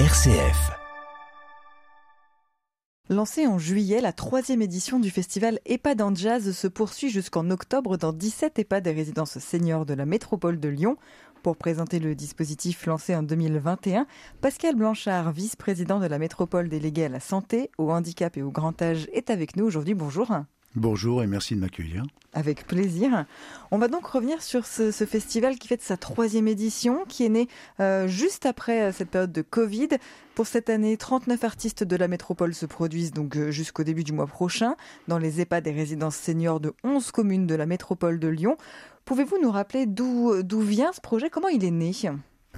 RCF. Lancée en juillet, la troisième édition du festival EHPAD en Jazz se poursuit jusqu'en octobre dans 17 EHPAD des résidences seniors de la métropole de Lyon. Pour présenter le dispositif lancé en 2021, Pascal Blanchard, vice-président de la métropole déléguée à la santé, au handicap et au grand âge, est avec nous aujourd'hui. Bonjour. Bonjour et merci de m'accueillir. Avec plaisir. On va donc revenir sur ce, festival qui fête sa troisième édition, qui est né euh, juste après euh, cette période de Covid. Pour cette année, 39 artistes de la métropole se produisent donc euh, jusqu'au début du mois prochain dans les EHPAD des résidences seniors de 11 communes de la métropole de Lyon. Pouvez-vous nous rappeler d'où vient ce projet? Comment il est né?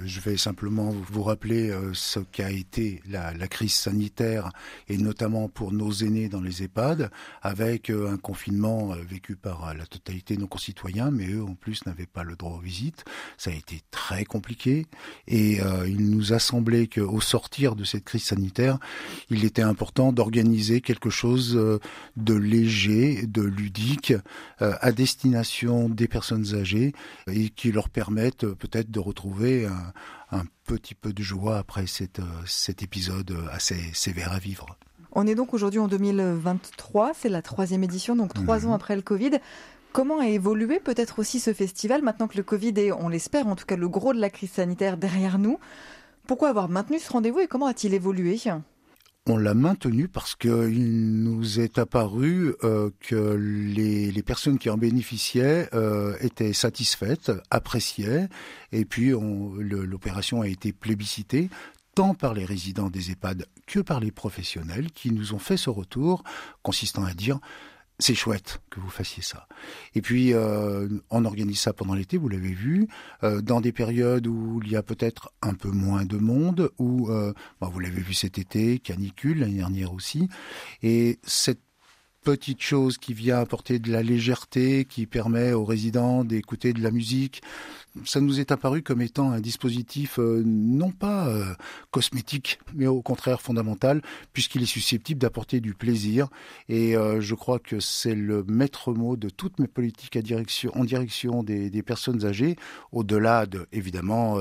Je vais simplement vous rappeler euh, ce qu'a été la, crise sanitaire et notamment pour nos aînés dans les EHPAD, avec euh, un confinement euh, vécu par la totalité de nos concitoyens, mais eux en plus n'avaient pas le droit aux visites. Ça a été très compliqué et il nous a semblé qu'au sortir de cette crise sanitaire, il était important d'organiser quelque chose de léger, de ludique, à destination des personnes âgées et qui leur permette peut-être de retrouver un un, petit peu de joie après cette, euh, cet épisode assez sévère à vivre. On est donc aujourd'hui en 2023, c'est la troisième édition, donc trois mhm. ans après le Covid. Comment a évolué peut-être aussi ce festival maintenant que le Covid est, on l'espère, en tout cas le gros de la crise sanitaire derrière nous? Pourquoi avoir maintenu ce rendez-vous et comment a-t-il évolué? On l'a maintenu parce qu'il nous est apparu euh, que les, personnes qui en bénéficiaient euh, étaient satisfaites, appréciaient, et puis l'opération a été plébiscitée tant par les résidents des EHPAD que par les professionnels qui nous ont fait ce retour consistant à dire c'est chouette que vous fassiez ça. Et puis, euh, on organise ça pendant l'été, vous l'avez vu, euh, dans des périodes où il y a peut-être un peu moins de monde, où, euh, vous l'avez vu cet été, canicule, l'année dernière aussi, et cette petite chose qui vient apporter de la légèreté, qui permet aux résidents d'écouter de la musique. Ça nous est apparu comme étant un dispositif euh, non pas euh, cosmétique, mais au contraire fondamental, puisqu'il est susceptible d'apporter du plaisir. Et euh, je crois que c'est le maître mot de toutes mes politiques en direction des, personnes âgées, au-delà de, évidemment,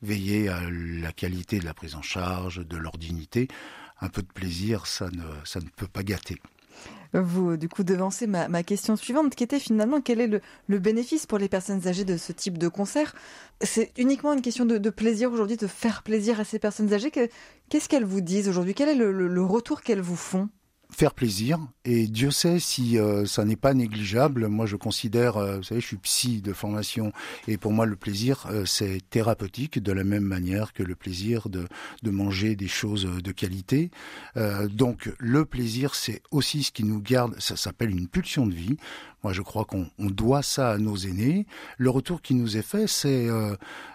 veiller à la qualité de la prise en charge, de leur dignité. Un peu de plaisir, ça ne peut pas gâter vous, du coup, devancez ma, ma, question suivante, qui était finalement quel est le, bénéfice pour les personnes âgées de ce type de concert? C'est uniquement une question de, plaisir aujourd'hui, de faire plaisir à ces personnes âgées. Qu'est-ce qu'elles vous disent aujourd'hui? Quel est le retour qu'elles vous font? Faire plaisir et Dieu sait si euh, ça n'est pas négligeable. Moi, je considère, euh, vous savez, je suis psy de formation et pour moi, le plaisir, euh, c'est thérapeutique de la même manière que le plaisir de, de manger des choses de qualité. donc, le plaisir, c'est aussi ce qui nous garde, ça s'appelle une pulsion de vie. Moi, je crois qu'on doit ça à nos aînés. Le retour qui nous est fait, c'est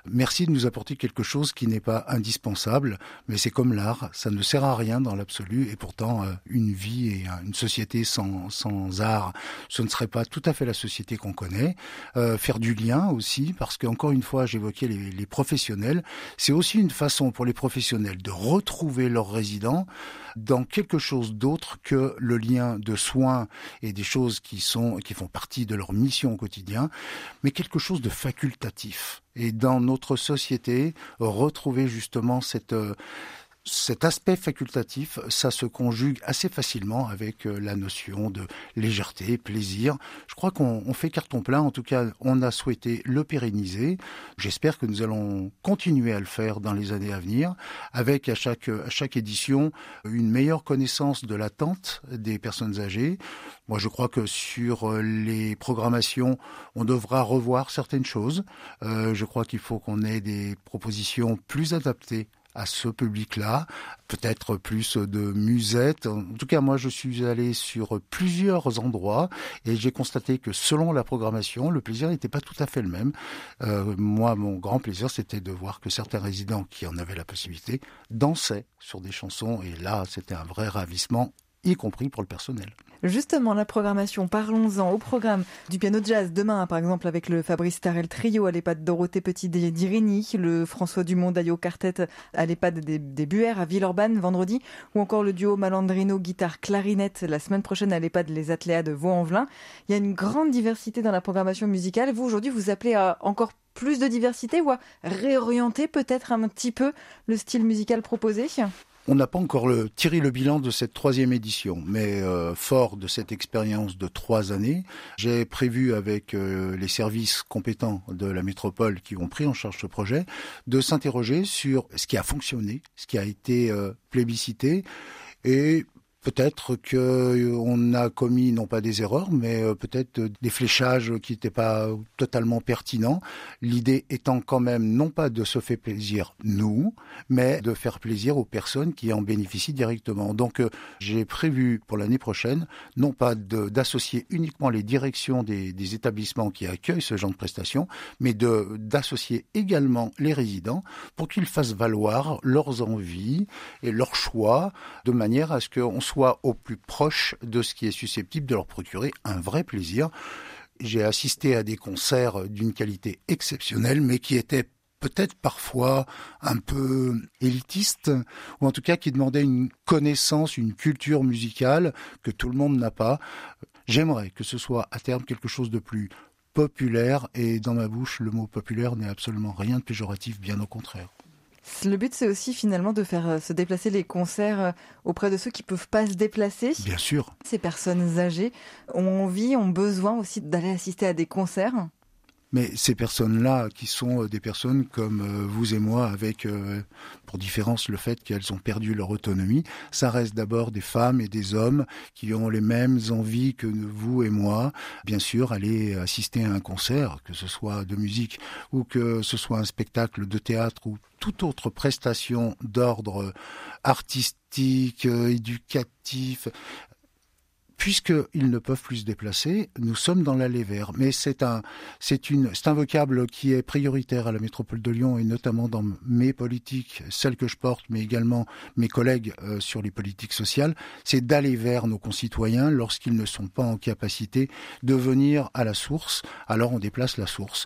merci de nous apporter quelque chose qui n'est pas indispensable, mais c'est comme l'art, ça ne sert à rien dans l'absolu et pourtant une vie et une société sans, sans art, ce ne serait pas tout à fait la société qu'on connaît. Euh, faire du lien aussi, parce qu'encore une fois, j'évoquais les, les professionnels, c'est aussi une façon pour les professionnels de retrouver leurs résidents dans quelque chose d'autre que le lien de soins et des choses qui sont qui font partie de leur mission au quotidien, mais quelque chose de facultatif. Et dans notre société, retrouver justement cette cet aspect facultatif, ça se conjugue assez facilement avec euh, la notion de légèreté, plaisir. Je crois qu'on fait carton plein. En tout cas, on a souhaité le pérenniser. J'espère que nous allons continuer à le faire dans les années à venir, avec à chaque, à chaque édition une meilleure connaissance de l'attente des personnes âgées. Moi, je crois que sur euh, les programmations, on devra revoir certaines choses. Euh, je crois qu'il faut qu'on ait des propositions plus adaptées à ce public-là, peut-être plus de musettes. En tout cas, moi, je suis allé sur plusieurs endroits et j'ai constaté que selon la programmation, le plaisir n'était pas tout à fait le même. Euh, moi, mon grand plaisir, c'était de voir que certains résidents qui en avaient la possibilité dansaient sur des chansons et là, c'était un vrai ravissement y compris pour le personnel. Justement, la programmation, parlons-en au programme du piano jazz demain, par exemple, avec le Fabrice Tarel Trio à l'EHPAD Dorothée Petit d'Irini, le François Dumont d'Ayo Quartet à l'EHPAD des, des Buères à Villeurbanne vendredi, ou encore le duo Malandrino guitare-clarinette la semaine prochaine à l'EHPAD Les Atléas de Vaux-en-Velin. Il y a une grande diversité dans la programmation musicale. Vous, aujourd'hui, vous appelez à encore plus de diversité ou à réorienter peut-être un petit peu le style musical proposé? On n'a pas encore tiré le bilan de cette troisième édition, mais euh, fort de cette expérience de trois années, j'ai prévu avec euh, les services compétents de la métropole qui ont pris en charge ce projet de s'interroger sur ce qui a fonctionné, ce qui a été euh, plébiscité et Peut-être que euh, on a commis non pas des erreurs, mais euh, peut-être des fléchages qui n'étaient pas totalement pertinents. L'idée étant quand même non pas de se faire plaisir nous, mais de faire plaisir aux personnes qui en bénéficient directement. Donc euh, j'ai prévu pour l'année prochaine non pas d'associer uniquement les directions des, établissements qui accueillent ce genre de prestations, mais d'associer également les résidents pour qu'ils fassent valoir leurs envies et leurs choix de manière à ce qu'on soit au plus proche de ce qui est susceptible de leur procurer un vrai plaisir. J'ai assisté à des concerts d'une qualité exceptionnelle, mais qui étaient peut-être parfois un peu élitistes, ou en tout cas qui demandaient une connaissance, une culture musicale que tout le monde n'a pas. J'aimerais que ce soit à terme quelque chose de plus populaire, et dans ma bouche, le mot populaire n'est absolument rien de péjoratif, bien au contraire. Le but, c'est aussi finalement de faire euh, se déplacer les concerts euh, auprès de ceux qui peuvent pas se déplacer. Bien sûr. Ces personnes âgées ont envie, ont besoin aussi d'aller assister à des concerts. Mais ces personnes-là, qui sont euh, des personnes comme euh, vous et moi, avec euh, pour différence le fait qu'elles ont perdu leur autonomie, ça reste d'abord des femmes et des hommes qui ont les mêmes envies que vous et moi. Bien sûr, aller assister à un concert, que ce soit de musique ou que ce soit un spectacle de théâtre ou toute autre prestation d'ordre artistique, éducatif, puisqu'ils ne peuvent plus se déplacer, nous sommes dans l'allée vert. Mais c'est un, c'est une, c'est un vocable qui est prioritaire à la métropole de Lyon et notamment dans mes politiques, celles que je porte, mais également mes collègues euh, sur les politiques sociales, c'est d'aller vers nos concitoyens lorsqu'ils ne sont pas en capacité de venir à la source. Alors on déplace la source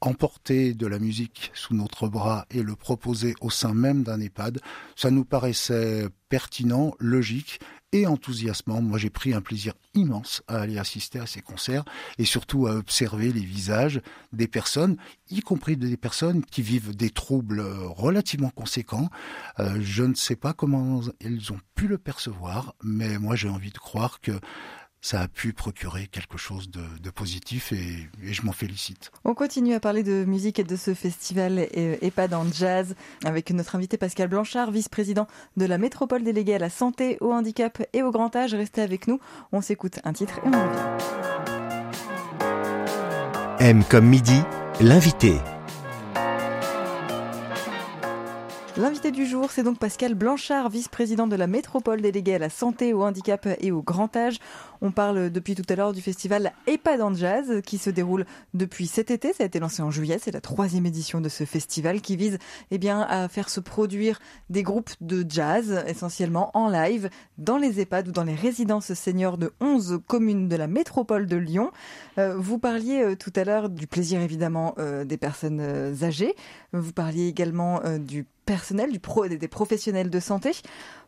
emporter de la musique sous notre bras et le proposer au sein même d'un EHPAD, ça nous paraissait pertinent, logique et enthousiasmant. Moi, j'ai pris un plaisir immense à aller assister à ces concerts et surtout à observer les visages des personnes, y compris des personnes qui vivent des troubles relativement conséquents. Euh, je ne sais pas comment elles ont pu le percevoir, mais moi, j'ai envie de croire que ça a pu procurer quelque chose de, positif et, je m'en félicite. On continue à parler de musique et de ce festival EHPAD en jazz avec notre invité Pascal Blanchard, vice-président de la métropole déléguée à la santé, au handicap et au grand âge. Restez avec nous, on s'écoute un titre et on revient. M comme midi, l'invité. L'invité du jour, c'est donc Pascal Blanchard, vice-président de la métropole déléguée à la santé, au handicap et au grand âge. On parle depuis tout à l'heure du festival EHPAD en Jazz qui se déroule depuis cet été. Ça a été lancé en juillet. C'est la troisième édition de ce festival qui vise eh bien, à faire se produire des groupes de jazz essentiellement en live dans les EHPAD ou dans les résidences seniors de 11 communes de la métropole de Lyon. Euh, vous parliez euh, tout à l'heure du plaisir évidemment euh, des personnes âgées. Vous parliez également du personnel, du pro, des professionnels de santé.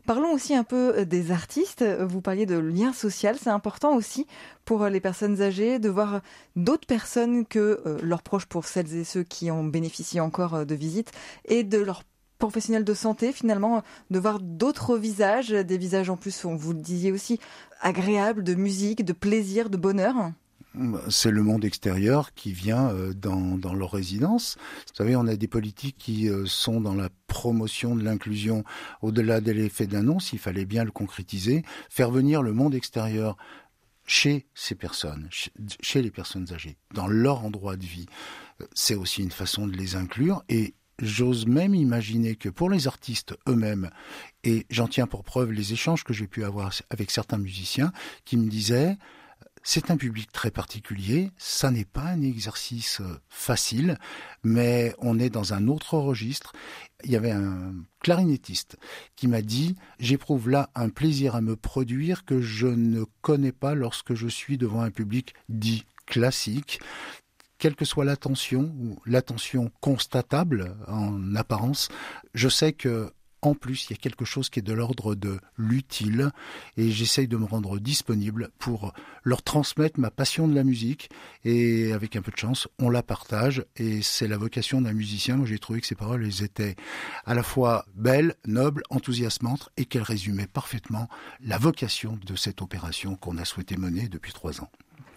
Parlons aussi un peu euh, des artistes. Vous parliez de lien social. C'est important aussi pour euh, les personnes âgées de voir d'autres personnes que euh, leurs proches, pour celles et ceux qui ont bénéficié encore de visites, et de leurs professionnels de santé, finalement, de voir d'autres visages, des visages en plus, vous le disiez aussi, agréables, de musique, de plaisir, de bonheur c'est le monde extérieur qui vient euh, dans, leur résidence. Vous savez, on a des politiques qui euh, sont dans la promotion de l'inclusion au-delà de l'effet d'annonce, il fallait bien le concrétiser, faire venir le monde extérieur chez ces personnes, chez les personnes âgées, dans leur endroit de vie. Euh, c'est aussi une façon de les inclure et j'ose même imaginer que pour les artistes eux-mêmes, et j'en tiens pour preuve les échanges que j'ai pu avoir avec certains musiciens qui me disaient c'est un public très particulier, ça n'est pas un exercice euh, facile, mais on est dans un autre registre. Il y avait un clarinettiste qui m'a dit J'éprouve là un plaisir à me produire que je ne connais pas lorsque je suis devant un public dit classique. Quelle que soit l'attention ou l'attention constatable en apparence, je sais que en plus, il y a quelque chose qui est de l'ordre de l'utile et j'essaye de me rendre disponible pour leur transmettre ma passion de la musique et avec un peu de chance, on la partage et c'est la vocation d'un musicien. Moi, j'ai trouvé que ces paroles, étaient à la fois belles, nobles, enthousiasmantes et qu'elles résumaient parfaitement la vocation de cette opération qu'on a souhaité mener depuis trois ans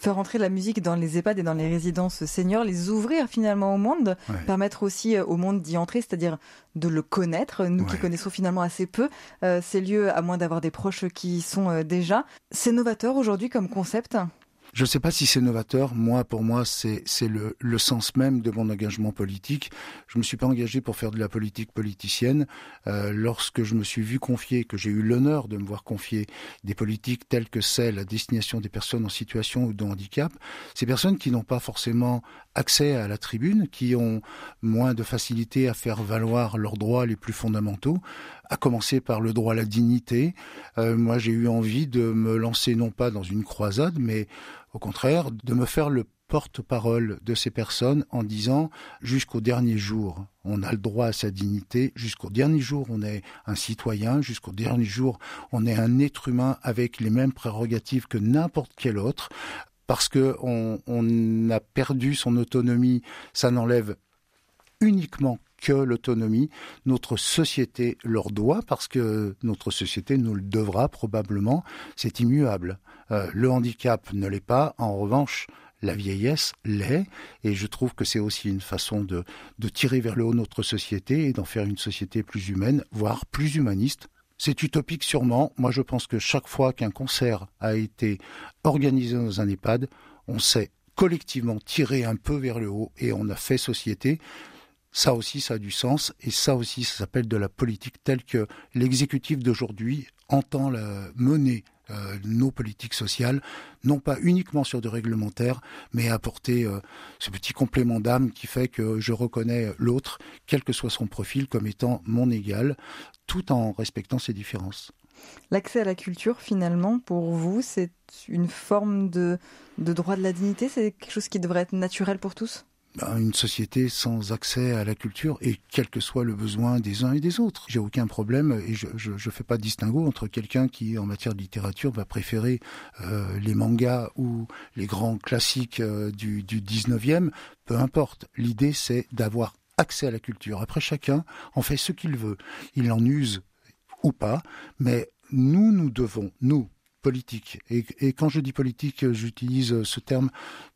faire entrer la musique dans les EHPAD et dans les résidences seniors, les ouvrir finalement au monde, permettre aussi euh, au monde d'y entrer, c'est-à-dire de le connaître, nous qui connaissons finalement assez peu euh, ces lieux, à moins d'avoir des proches qui y sont euh, déjà. C'est novateur aujourd'hui comme concept? Je ne sais pas si c'est novateur. Moi, pour moi, c'est le, sens même de mon engagement politique. Je me suis pas engagé pour faire de la politique politicienne. Euh, lorsque je me suis vu confier, que j'ai eu l'honneur de me voir confier des politiques telles que celles à destination des personnes en situation de handicap, ces personnes qui n'ont pas forcément accès à la tribune, qui ont moins de facilité à faire valoir leurs droits les plus fondamentaux, à commencer par le droit à la dignité. Euh, moi, j'ai eu envie de me lancer non pas dans une croisade, mais au contraire, de me faire le porte-parole de ces personnes en disant jusqu'au dernier jour, on a le droit à sa dignité, jusqu'au dernier jour, on est un citoyen, jusqu'au dernier jour, on est un être humain avec les mêmes prérogatives que n'importe quel autre. Parce que on a perdu son autonomie, ça n'enlève uniquement que l'autonomie, notre société leur doit, parce que notre société nous le devra probablement, c'est immuable. Euh, le handicap ne l'est pas, en revanche, la vieillesse l'est, et je trouve que c'est aussi une façon de, de tirer vers le haut notre société et d'en faire une société plus humaine, voire plus humaniste. C'est utopique sûrement. Moi, je pense que chaque fois qu'un concert a été organisé dans un EHPAD, on s'est collectivement tiré un peu vers le haut et on a fait société. Ça aussi, ça a du sens, et ça aussi, ça s'appelle de la politique telle que l'exécutif d'aujourd'hui entend mener euh, nos politiques sociales, non pas uniquement sur du réglementaire, mais apporter euh, ce petit complément d'âme qui fait que je reconnais l'autre, quel que soit son profil, comme étant mon égal, tout en respectant ses différences. L'accès à la culture, finalement, pour vous, c'est une forme de, de droit de la dignité? C'est quelque chose qui devrait être naturel pour tous? Une société sans accès à la culture et quel que soit le besoin des uns et des autres. J'ai aucun problème et je je, fais pas de distinguo entre quelqu'un qui en matière de littérature va préférer euh, les mangas ou les grands classiques euh, du, du 19e, peu importe. L'idée c'est d'avoir accès à la culture. Après chacun en fait ce qu'il veut. Il en use ou pas, mais nous, nous devons, nous, Et, quand je dis politique, j'utilise ce terme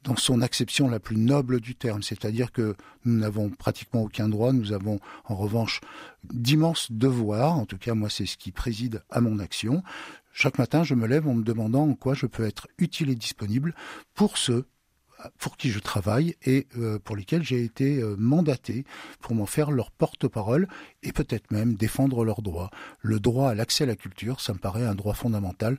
dans son acception la plus noble du terme, c'est-à-dire que nous n'avons pratiquement aucun droit, nous avons en revanche d'immenses devoirs, en tout cas moi c'est ce qui préside à mon action. Chaque matin, je me lève en me demandant en quoi je peux être utile et disponible pour ceux pour qui je travaille et euh, pour lesquels j'ai été euh, mandaté pour m'en faire leur porte-parole et peut-être même défendre leurs droits. Le droit à l'accès à la culture, ça me paraît un droit fondamental,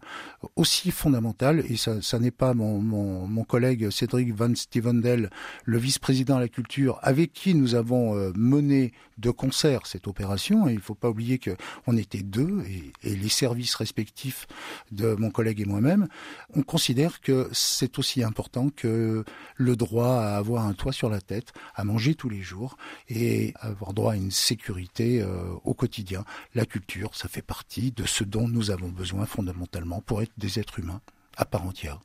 aussi fondamental, et ça, ça n'est pas mon, mon, mon, collègue Cédric Van Stevendel, le vice-président de la culture, avec qui nous avons euh, mené de concert cette opération, et il ne faut pas oublier qu'on était deux, et, et les services respectifs de mon collègue et moi-même, on considère que c'est aussi important que le droit à avoir un toit sur la tête, à manger tous les jours et avoir droit à une sécurité euh, au quotidien. La culture, ça fait partie de ce dont nous avons besoin fondamentalement pour être des êtres humains à part entière.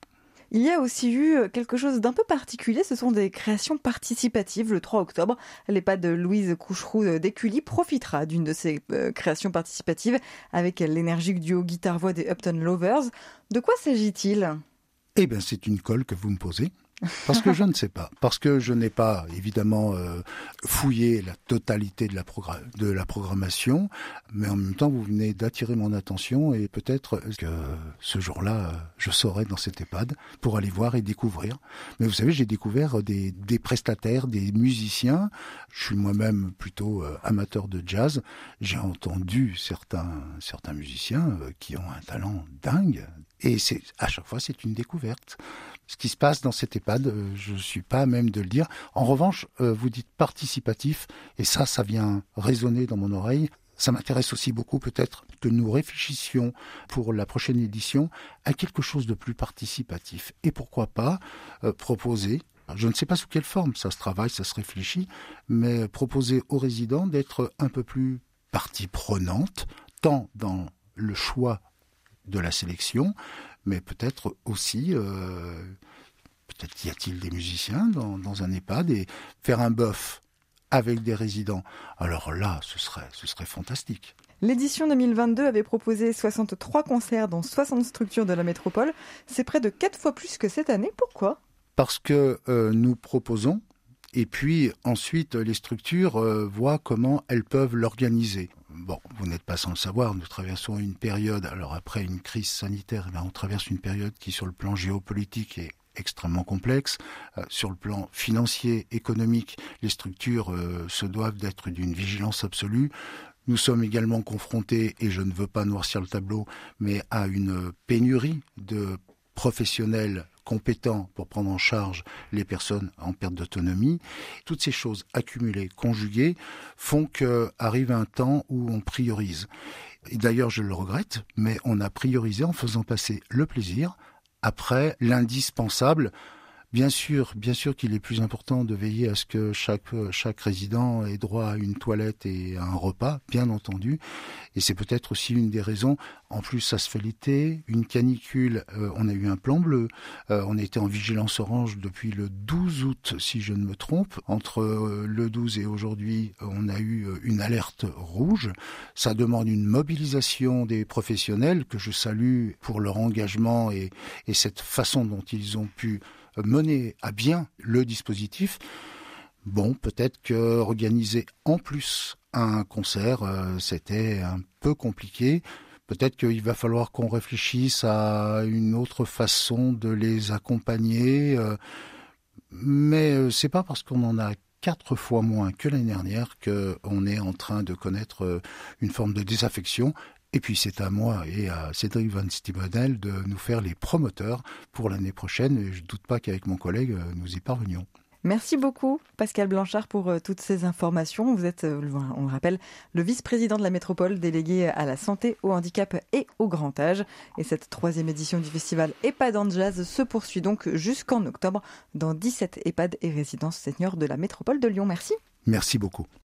Il y a aussi eu quelque chose d'un peu particulier, ce sont des créations participatives. Le 3 octobre, l'EHPAD de Louise Coucheroux d'Écully profitera d'une de ces euh, créations participatives avec l'énergique duo guitare-voix des Upton Lovers. De quoi s'agit-il? Eh bien, c'est une colle que vous me posez. Parce que je ne sais pas. Parce que je n'ai pas, évidemment, euh, fouillé la totalité de la, programmation, mais en même temps, vous venez d'attirer mon attention et peut-être que ce jour-là, je serai dans cette EHPAD pour aller voir et découvrir. Mais vous savez, j'ai découvert des, prestataires, des musiciens. Je suis moi-même plutôt euh, amateur de jazz. J'ai entendu certains, certains musiciens euh, qui ont un talent dingue. Et à chaque fois, c'est une découverte ce qui se passe dans cette EHPAD, euh, je ne suis pas à même de le dire. En revanche, euh, vous dites participatif, et ça, ça vient résonner dans mon oreille. Ça m'intéresse aussi beaucoup peut-être que nous réfléchissions pour la prochaine édition à quelque chose de plus participatif. Et pourquoi pas euh, proposer, je ne sais pas sous quelle forme, ça se travaille, ça se réfléchit, mais proposer aux résidents d'être un peu plus partie prenante, tant dans le choix de la sélection, mais peut-être aussi, euh, peut-être y a-t-il des musiciens dans, dans, un EHPAD, et faire un bœuf avec des résidents. Alors là, ce serait, ce serait fantastique. L'édition 2022 avait proposé 63 concerts dans 60 structures de la métropole. C'est près de 4 fois plus que cette année. Pourquoi? Parce que euh, nous proposons et puis ensuite, les structures euh, voient comment elles peuvent l'organiser. Bon, vous n'êtes pas sans le savoir, nous traversons une période, alors après une crise sanitaire, eh on traverse une période qui sur le plan géopolitique est extrêmement complexe. Euh, sur le plan financier, économique, les structures euh, se doivent d'être d'une vigilance absolue. Nous sommes également confrontés, et je ne veux pas noircir le tableau, mais à une pénurie de professionnels compétents pour prendre en charge les personnes en perte d'autonomie. Toutes ces choses accumulées, conjuguées, font qu'arrive un temps où on priorise. D'ailleurs, je le regrette, mais on a priorisé en faisant passer le plaisir après l'indispensable Bien sûr, bien sûr qu'il est plus important de veiller à ce que chaque, chaque résident ait droit à une toilette et à un repas, bien entendu. Et c'est peut-être aussi une des raisons. En plus, ça se fait l'été, une canicule, euh, on a eu un plan bleu, euh, on été en vigilance orange depuis le 12 août, si je ne me trompe. Entre euh, le 12 et aujourd'hui, on a eu une alerte rouge. Ça demande une mobilisation des professionnels que je salue pour leur engagement et cette façon dont ils ont pu mener à bien le dispositif, bon, peut-être que organiser en plus un concert, euh, c'était un peu compliqué. Peut-être qu'il va falloir qu'on réfléchisse à une autre façon de les accompagner. Euh, mais euh, c'est pas parce qu'on en a quatre fois moins que l'année dernière qu'on est en train de connaître une forme de désaffection. Et puis c'est à moi et à Cédric Van Stibonel de nous faire les promoteurs pour l'année prochaine. Et je ne doute pas qu'avec mon collègue, euh, nous y parvenions. Merci beaucoup, Pascal Blanchard, pour euh, toutes ces informations. Vous êtes, euh, on le rappelle, le vice-président de la métropole délégué à la santé, au handicap et au grand âge. Et cette troisième édition du festival EHPAD en Jazz se poursuit donc jusqu'en octobre dans 17 EHPAD et résidences seniors de la métropole de Lyon. Merci. Merci beaucoup.